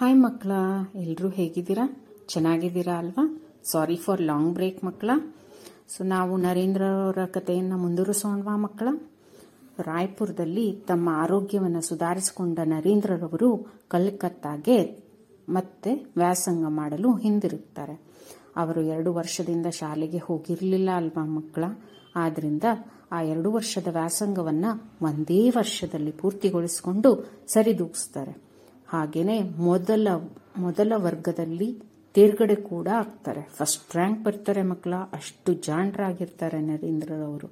Hi ಮಕ್ಕಳ. ಎಲ್ಲರೂ ಹೇಗಿದ್ದೀರಾ? ಚೆನ್ನಾಗಿದ್ದೀರಾ ಅಲ್ವಾ? ಸಾರಿ ಫಾರ್ ಲಾಂಗ್ ಬ್ರೇಕ್ ಮಕ್ಕಳ. ಸೊ ನಾವು ನರೇಂದ್ರ ಅವರ ಕಥೆಯನ್ನು ಮುಂದುವರಿಸೋಣವಾ, ಮಕ್ಕಳ? ರಾಯ್ಪುರದಲ್ಲಿ ತಮ್ಮ ಆರೋಗ್ಯವನ್ನು ಸುಧಾರಿಸಿಕೊಂಡ ನರೇಂದ್ರರವರು ಕಲ್ಕತ್ತಾಗೆ ಮತ್ತೆ ವ್ಯಾಸಂಗ ಮಾಡಲು ಹಿಂದಿರುತ್ತಾರೆ ಅವರು ಎರಡು ವರ್ಷದಿಂದ ಶಾಲೆಗೆ ಹೋಗಿರಲಿಲ್ಲ ಅಲ್ವಾ, ಮಕ್ಕಳ? ಆದ್ದರಿಂದ ಆ ಎರಡು ವರ್ಷದ ವ್ಯಾಸಂಗವನ್ನು ಒಂದೇ ವರ್ಷದಲ್ಲಿ ಪೂರ್ತಿಗೊಳಿಸಿಕೊಂಡು ಸರಿದೂಗಿಸ್ತಾರೆ. ಹಾಗೇನೆ ಮೊದಲ ಮೊದಲ ವರ್ಗದಲ್ಲಿ ತೇರ್ಗಡೆ ಕೂಡ ಆಗ್ತಾರೆ. ಫಸ್ಟ್ ರ್ಯಾಂಕ್ ಬರ್ತಾರೆ ಮಕ್ಕಳ, ಅಷ್ಟು ಜಾಣರಾಗಿರ್ತಾರೆ ನರೇಂದ್ರರವರು.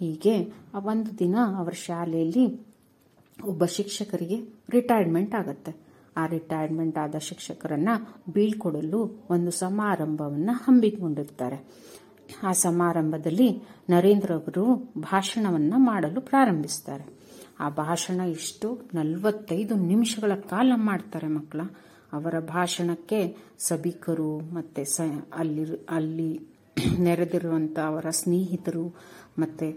ಹೀಗೆ ಒಂದು ದಿನ ಅವರ ಶಾಲೆಯಲ್ಲಿ ಒಬ್ಬ ಶಿಕ್ಷಕರಿಗೆ ರಿಟೈರ್ಮೆಂಟ್ ಆಗುತ್ತೆ. ಆ ರಿಟೈರ್ಮೆಂಟ್ ಆದ ಶಿಕ್ಷಕರನ್ನ ಬೀಳ್ಕೊಡಲು ಒಂದು ಸಮಾರಂಭವನ್ನ ಹಮ್ಮಿಕೊಂಡಿರ್ತಾರೆ. ಆ ಸಮಾರಂಭದಲ್ಲಿ ನರೇಂದ್ರ ಅವರು ಭಾಷಣವನ್ನ ಮಾಡಲು ಪ್ರಾರಂಭಿಸ್ತಾರೆ. ಆ ಭಾಷಣ ಇಷ್ಟು ನಲವತ್ತೈದು ನಿಮಿಷಗಳ ಕಾಲ ಮಾಡ್ತಾರೆ ಮಕ್ಕಳ. ಅವರ ಭಾಷಣಕ್ಕೆ ಸಭಿಕರು ಮತ್ತೆ ಸ ಅಲ್ಲಿ ಅಲ್ಲಿ ನೆರೆದಿರುವಂಥ ಅವರ ಸ್ನೇಹಿತರು ಮತ್ತೆ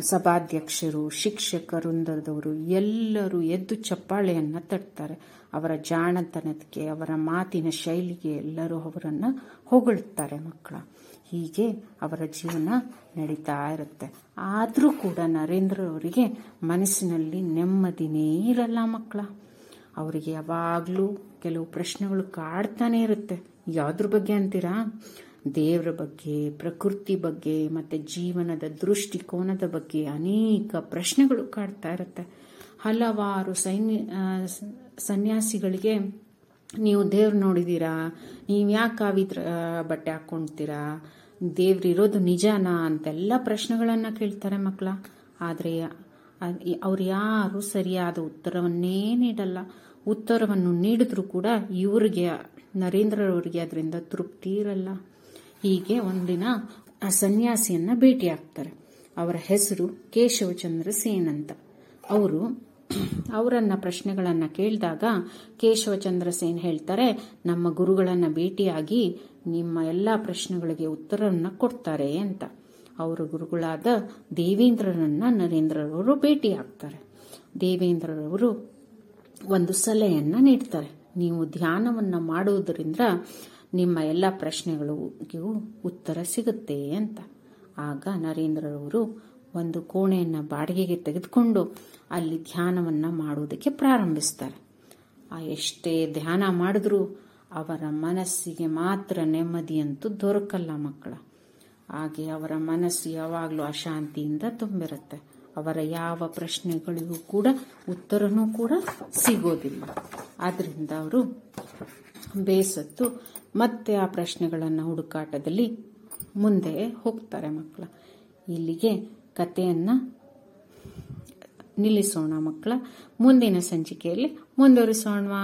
ಸಭಾಧ್ಯಕ್ಷರು ಶಿಕ್ಷಕರುಂದರದವರು ಎಲ್ಲರೂ ಎದ್ದು ಚಪ್ಪಾಳೆಯನ್ನ ತಟ್ತಾರೆ. ಅವರ ಜಾಣತನಕ್ಕೆ, ಅವರ ಮಾತಿನ ಶೈಲಿಗೆ ಎಲ್ಲರೂ ಅವರನ್ನು ಹೊಗಳುತ್ತಾರೆ ಮಕ್ಕಳ. ಹೀಗೆ ಅವರ ಜೀವನ ನಡೀತಾ ಇರುತ್ತೆ. ಆದರೂ ಕೂಡ ನರೇಂದ್ರ ಅವರಿಗೆ ಮನಸ್ಸಿನಲ್ಲಿ ನೆಮ್ಮದಿನೇ ಇರಲ್ಲ ಮಕ್ಕಳ. ಅವರಿಗೆ ಯಾವಾಗಲೂ ಕೆಲವು ಪ್ರಶ್ನೆಗಳು ಕಾಡ್ತಾನೆ ಇರುತ್ತೆ. ಯಾವುದ್ರ ಬಗ್ಗೆ ಅಂತೀರಾ? ದೇವರ ಬಗ್ಗೆ, ಪ್ರಕೃತಿ ಬಗ್ಗೆ, ಮತ್ತೆ ಜೀವನದ ದೃಷ್ಟಿಕೋನದ ಬಗ್ಗೆ ಅನೇಕ ಪ್ರಶ್ನೆಗಳು ಕಾಡ್ತಾ ಇರುತ್ತೆ. ಹಲವಾರು ಸೈನ್ಯ ಸನ್ಯಾಸಿಗಳಿಗೆ ನೀವು ದೇವ್ರು ನೋಡಿದೀರಾ, ನೀವು ಯಾಕೆ ಕಾವಿದ್ರ ಬಟ್ಟೆ ಹಾಕ್ಕೊಳ್ತೀರಾ ದೇವ್ರಿರೋದು ನಿಜನಾ ಅಂತೆಲ್ಲ ಪ್ರಶ್ನೆಗಳನ್ನು ಕೇಳ್ತಾರೆ ಮಕ್ಕಳ ಆದರೆ ಅವ್ರು ಯಾರು ಸರಿಯಾದ ಉತ್ತರವನ್ನೇ ನೀಡಲ್ಲ. ಉತ್ತರವನ್ನು ನೀಡಿದ್ರೂ ಕೂಡ ಇವರಿಗೆ, ನರೇಂದ್ರರವರಿಗೆ ಅದರಿಂದ ತೃಪ್ತಿ ಇರಲ್ಲ. ಹೀಗೆ ಒಂದಿನ ಆ ಸನ್ಯಾಸಿಯನ್ನ ಭೇಟಿ ಆಗ್ತಾರೆ ಅವರ ಹೆಸರು ಕೇಶವಚಂದ್ರ ಸೇನ್ ಅಂತ. ಅವರು ಅವರನ್ನ ಪ್ರಶ್ನೆಗಳನ್ನ ಕೇಳಿದಾಗ ಕೇಶವಚಂದ್ರ ಸೇನ್ ಹೇಳ್ತಾರೆ, ನಮ್ಮ ಗುರುಗಳನ್ನ ಭೇಟಿಯಾಗಿ ನಿಮ್ಮ ಎಲ್ಲ ಪ್ರಶ್ನೆಗಳಿಗೆ ಉತ್ತರವನ್ನು ಕೊಡ್ತಾರೆ ಅಂತ. ಅವರ ಗುರುಗಳಾದ ದೇವೇಂದ್ರರನ್ನ ನರೇಂದ್ರರವರು ಭೇಟಿ ಆಗ್ತಾರೆ ದೇವೇಂದ್ರರವರು ಒಂದು ಸಲಹೆಯನ್ನ ನೀಡ್ತಾರೆ. ನೀವು ಧ್ಯಾನವನ್ನ ಮಾಡುವುದರಿಂದ ನಿಮ್ಮ ಎಲ್ಲ ಪ್ರಶ್ನೆಗಳಿಗೂ ಉತ್ತರ ಸಿಗುತ್ತೆ ಅಂತ. ಆಗ ನರೇಂದ್ರರವರು ಒಂದು ಕೋಣೆಯನ್ನು ಬಾಡಿಗೆಗೆ ತೆಗೆದುಕೊಂಡು ಅಲ್ಲಿ ಧ್ಯಾನವನ್ನು ಮಾಡುವುದಕ್ಕೆ ಪ್ರಾರಂಭಿಸ್ತಾರೆ. ಆ ಎಷ್ಟೇ ಧ್ಯಾನ ಮಾಡಿದ್ರೂ ಅವರ ಮನಸ್ಸಿಗೆ ಮಾತ್ರ ನೆಮ್ಮದಿಯಂತೂ ದೊರಕಲ್ಲ ಮಕ್ಕಳ. ಹಾಗೆ ಅವರ ಮನಸ್ಸು ಯಾವಾಗಲೂ ಅಶಾಂತಿಯಿಂದ ತುಂಬಿರುತ್ತೆ. ಅವರ ಯಾವ ಪ್ರಶ್ನೆಗಳಿಗೂ ಕೂಡ ಉತ್ತರನೂ ಕೂಡ ಸಿಗೋದಿಲ್ಲ. ಆದ್ದರಿಂದ ಅವರು ಬೇಸತ್ತು ಮತ್ತೆ ಆ ಪ್ರಶ್ನೆಗಳನ್ನು ಹುಡುಕಾಟದಲ್ಲಿ ಮುಂದೆ ಹೋಗ್ತಾರೆ ಮಕ್ಕಳ. ಇಲ್ಲಿಗೆ ಕಥೆಯನ್ನು ನಿಲ್ಲಿಸೋಣ ಮಕ್ಕಳ. ಮುಂದಿನ ಸಂಚಿಕೆಯಲ್ಲಿ ಮುಂದುವರಿಸೋಣವಾ